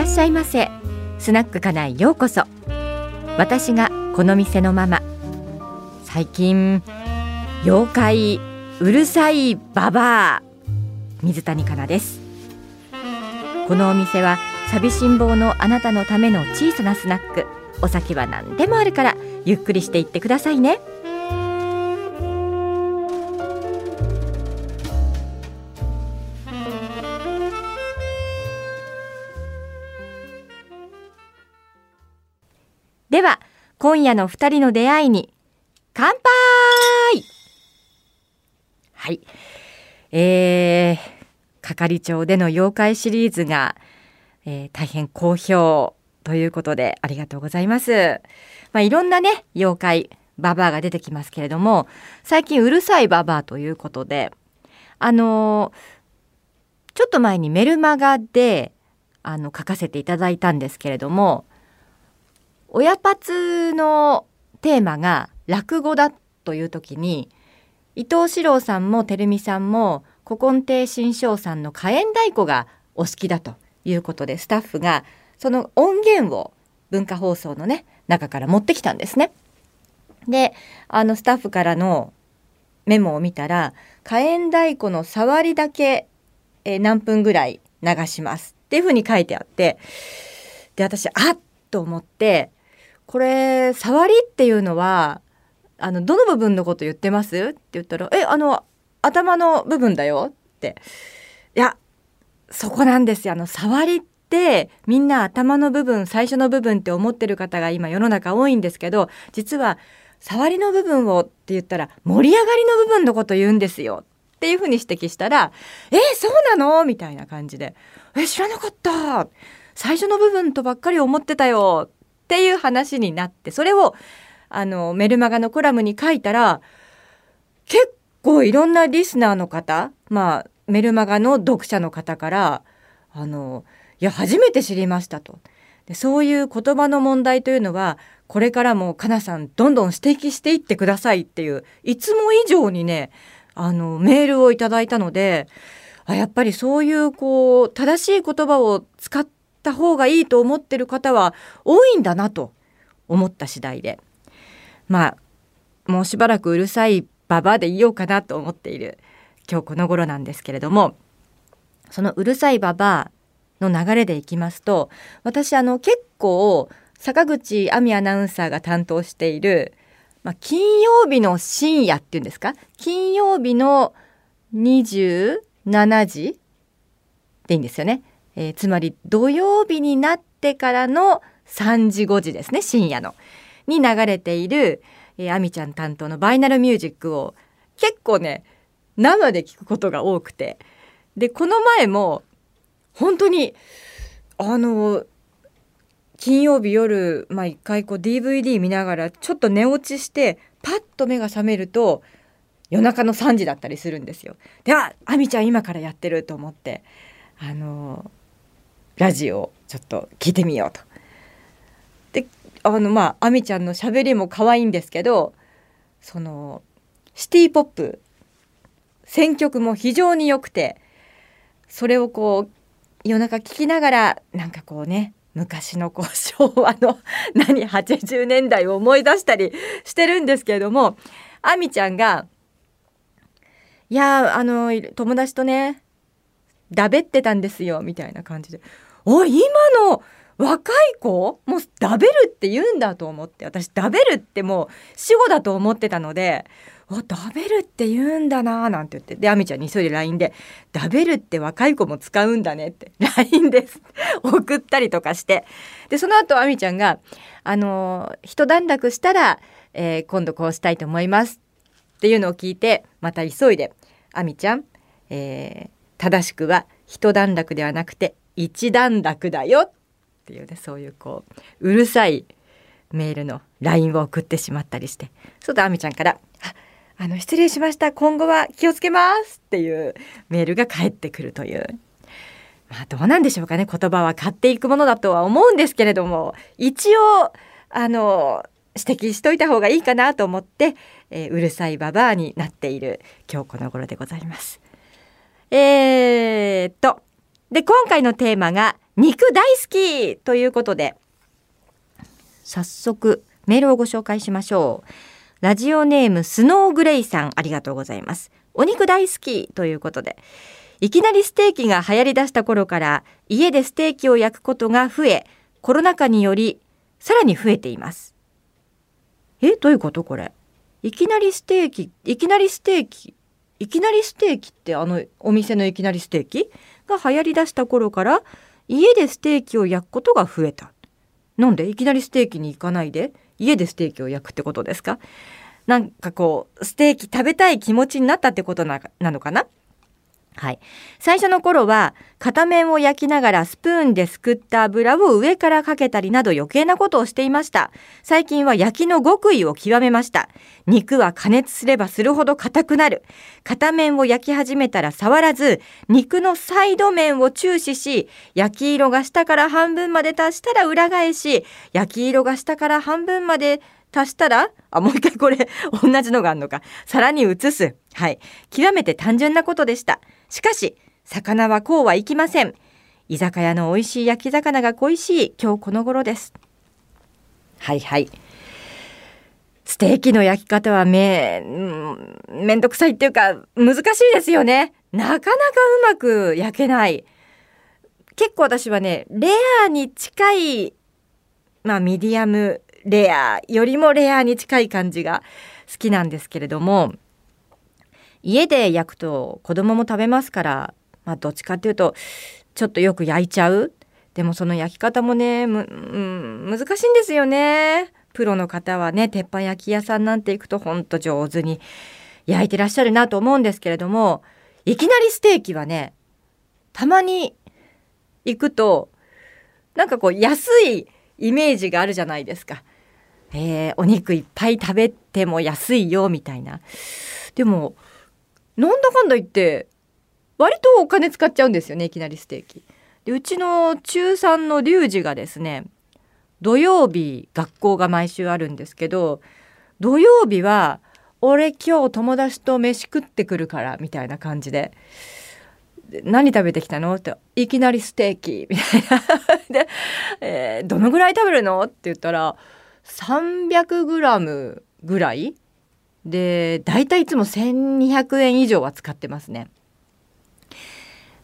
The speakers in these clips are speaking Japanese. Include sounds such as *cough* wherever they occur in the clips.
らっしゃいませ。スナックかなようこそ。私がこの店のママ。最近妖怪うるさいババア。水谷香奈です。このお店は寂しん坊のあなたのための小さなスナック。お酒は何でもあるからゆっくりしていってくださいね。では今夜の二人の出会いに乾杯はいえー、係長での妖怪シリーズが、えー、大変好評ということでありがとうございます。まあ、いろんなね妖怪ババアが出てきますけれども最近うるさいババアということであのー、ちょっと前にメルマガであの書かせていただいたんですけれども親パツのテーマが落語だという時に伊藤四郎さんも照美さんも古今亭新章さんの火炎太鼓がお好きだということでスタッフがその音源を文化放送のね中から持ってきたんですね。であのスタッフからのメモを見たら火炎太鼓の触りだけ、えー、何分ぐらい流しますっていうふうに書いてあってで私あっと思ってこれ触りっていうのはあのどの部分のこと言ってます？って言ったら「えあの頭の部分だよ」って。いやそこなんですよ。あの触りってみんな頭の部分最初の部分って思ってる方が今世の中多いんですけど実は触りの部分をって言ったら盛り上がりの部分のこと言うんですよ。っていうふうに指摘したら「えそうなの?」みたいな感じで「え知らなかった。最初の部分とばっかり思ってたよ」っていう話になってそれをあのメルマガのコラムに書いたら結構いろんなリスナーの方まあメルマガの読者の方からあのいや初めて知りましたと。でそういう言葉の問題というのはこれからもかなさんどんどん指摘していってくださいっていういつも以上にねあのメールをいただいたのであやっぱりそういうこう正しい言葉を使ってった方がいいと思ってる方は多いんだなと思った次第で。まあもうしばらくうるさいババアでいようかなと思っている今日この頃なんですけれども。そのうるさいババアの流れでいきますと私あの結構坂口亜美アナウンサーが担当している、まあ、金曜日の深夜っていうんですか？金曜日の27時でいいんですよね。えー、つまり土曜日になってからの3時5時ですね深夜のに流れている、えー、あみちゃん担当のバイナルミュージックを結構ね生で聞くことが多くてでこの前も本当にあの金曜日夜、まあ、一回こう DVD 見ながらちょっと寝落ちしてパッと目が覚めると夜中の3時だったりするんですよ。ではあみちゃん今からやってると思ってあのラジオをちょっと聞いてみようと。であのまあ亜美ちゃんのしゃべりも可愛いんですけどそのシティ・ポップ選曲も非常に良くてそれをこう夜中聞きながらなんかこうね昔のこう昭和の *laughs* 何80年代を思い出したりしてるんですけれども亜美ちゃんが「いやあの友達とねだべってたんですよ」みたいな感じでお今の若い子？もうダベルって言うんだと思って。私ダベルってもう死語だと思ってたのでおダベルって言うんだなーなんて言って。で亜美ちゃんに急いで LINE で「ダベルって若い子も使うんだね」って *laughs* LINE です *laughs* 送ったりとかして。でその後亜美ちゃんが「あのー、一段落したら、えー、今度こうしたいと思います」っていうのを聞いてまた急いで「亜美ちゃん、えー、正しくは一段落ではなくて一段落だよっていうねそういうこううるさいメールの LINE を送ってしまったりしてそうとあみちゃんから「あの失礼しました今後は気をつけます」っていうメールが返ってくるという。まあ、どうなんでしょうかね言葉は買っていくものだとは思うんですけれども一応あの指摘しといた方がいいかなと思って、えー、うるさいババアになっている今日この頃でございます。で今回のテーマが肉大好きということで。早速メールをご紹介しましょう。ラジオネームスノーグレイさんありがとうございます。お肉大好きということで。いきなりステーキが流行り出した頃から家でステーキを焼くことが増えコロナ禍によりさらに増えています。えどういうことこれ？いきなりステーキいきなりステーキいきなりステーキってあのお店のいきなりステーキが流行りだした頃から家でステーキを焼くことが増えた。なんでいきなりステーキに行かないで家でステーキを焼くってことですか？なんかこうステーキ食べたい気持ちになったってことなのかな？はい。最初の頃は片面を焼きながらスプーンですくった油を上からかけたりなど余計なことをしていました。最近は焼きの極意を極めました。肉は加熱すればするほど硬くなる。片面を焼き始めたら触らず、肉のサイド面を注視し、焼き色が下から半分まで達したら裏返し、焼き色が下から半分まで足したらあ、もう一回これ、*laughs* 同じのがあるのか。皿に移す。はい。極めて単純なことでした。しかし、魚はこうはいきません。居酒屋の美味しい焼き魚が恋しい今日この頃です。はいはい。ステーキの焼き方はめ、めんどくさいっていうか難しいですよね。なかなかうまく焼けない。結構私はね、レアに近い、まあミディアムレアよりもレアに近い感じが好きなんですけれども家で焼くと子供も食べますからまあどっちかっていうとちょっとよく焼いちゃうでもその焼き方もねむ、うん、難しいんですよねプロの方はね鉄板焼き屋さんなんて行くとほんと上手に焼いてらっしゃるなと思うんですけれどもいきなりステーキはねたまに行くとなんかこう安いイメージがあるじゃないですか。えー、お肉いっぱい食べても安いよみたいな。でもなんだかんだ言って割とお金使っちゃうんですよねいきなりステーキ。でうちの中3のリュウジがですね土曜日学校が毎週あるんですけど土曜日は俺今日友達と飯食ってくるからみたいな感じで何食べてきたの？っていきなりステーキみたいな。*laughs* で、えー、どのぐらい食べるの？って言ったら 300g ぐらい？でだいたいいつも1200円以上は使ってますね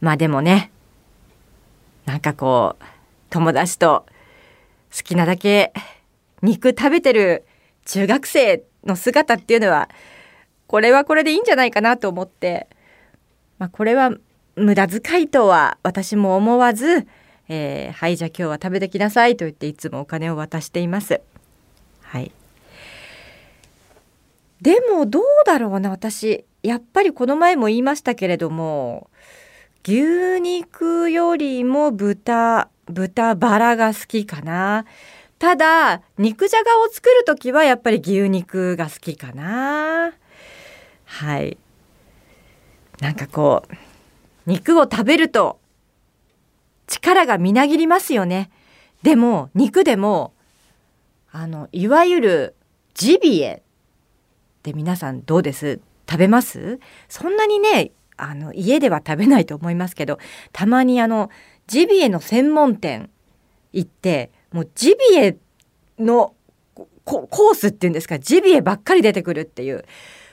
まあでもねなんかこう友達と好きなだけ肉食べてる中学生の姿っていうのはこれはこれでいいんじゃないかなと思って、まあ、これは無駄遣いとは私も思わず、えー、はいじゃあ今日は食べてきなさいと言っていつもお金を渡しています。はい。でもどうだろうな私。やっぱりこの前も言いましたけれども牛肉よりも豚豚バラが好きかな。ただ肉じゃがを作る時はやっぱり牛肉が好きかな。はい。なんかこう肉を食べると力がみなぎりますよね。でも肉でもあのいわゆるジビエって皆さんどうです？食べます？そんなにねあの家では食べないと思いますけどたまにあのジビエの専門店行ってもうジビエのコースっていうんですかジビエばっかり出てくるっていう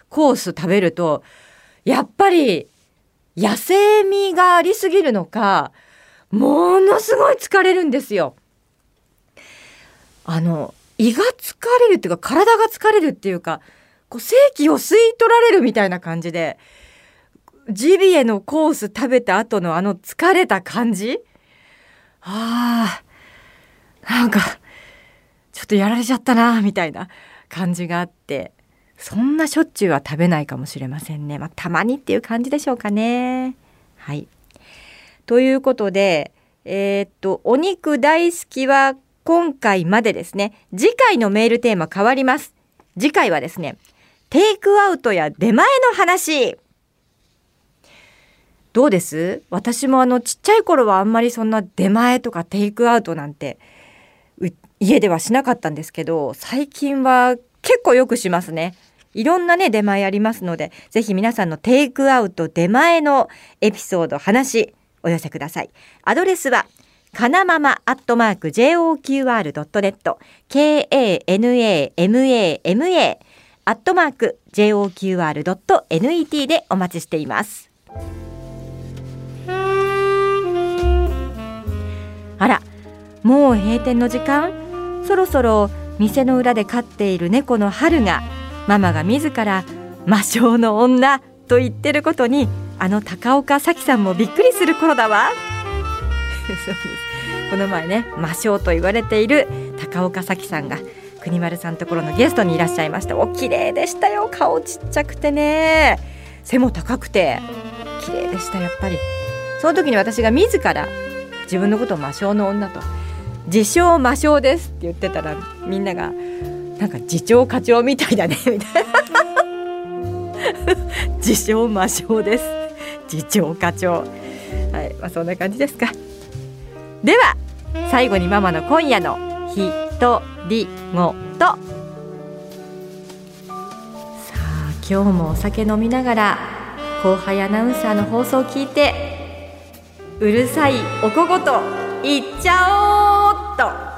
コース食べるとやっぱり野生味がありすぎるのかものすごい疲れるんですよ。あの胃が疲れるっていうか体が疲れるっていうかこう正気を吸い取られるみたいな感じでジビエのコース食べた後のあの疲れた感じ？あーなんかちょっとやられちゃったなみたいな感じがあってそんなしょっちゅうは食べないかもしれませんね。まあ、たまにっていう感じでしょうかね。はい。ということで、えー、っと、お肉大好きは今回までですね次回のメールテーマ変わります。次回はですねテイクアウトや出前の話。どうです？私もあのちっちゃい頃はあんまりそんな出前とかテイクアウトなんて家ではしなかったんですけど最近は結構よくしますね。いろんなね出前ありますのでぜひ皆さんのテイクアウト出前のエピソード話お寄せください。アドレスはかなママアットマーク JOQR.net KANAMAMA アットマーク JOQR.net でお待ちしています。あらもう閉店の時間？そろそろ店の裏で飼っている猫の春がママが自ら魔性の女と言ってることにあの高岡早紀さんもびっくりする頃だわ。この前ね魔性と言われている高岡早紀さんが国丸さんところのゲストにいらっしゃいました。お綺麗でしたよ。顔ちっちゃくてね。背も高くて綺麗でしたやっぱりその時に私が自ら自分のことを魔性の女と。自称魔性ですって言ってたらみんながなんか次長課長みたいだねみたいな。*laughs* 自称魔性です。次長課長はい。まあそんな感じですか。では最後にママの今夜のひとりごと。さあ今日もお酒飲みながら後輩アナウンサーの放送を聞いてうるさいおこごと言っちゃおうっと。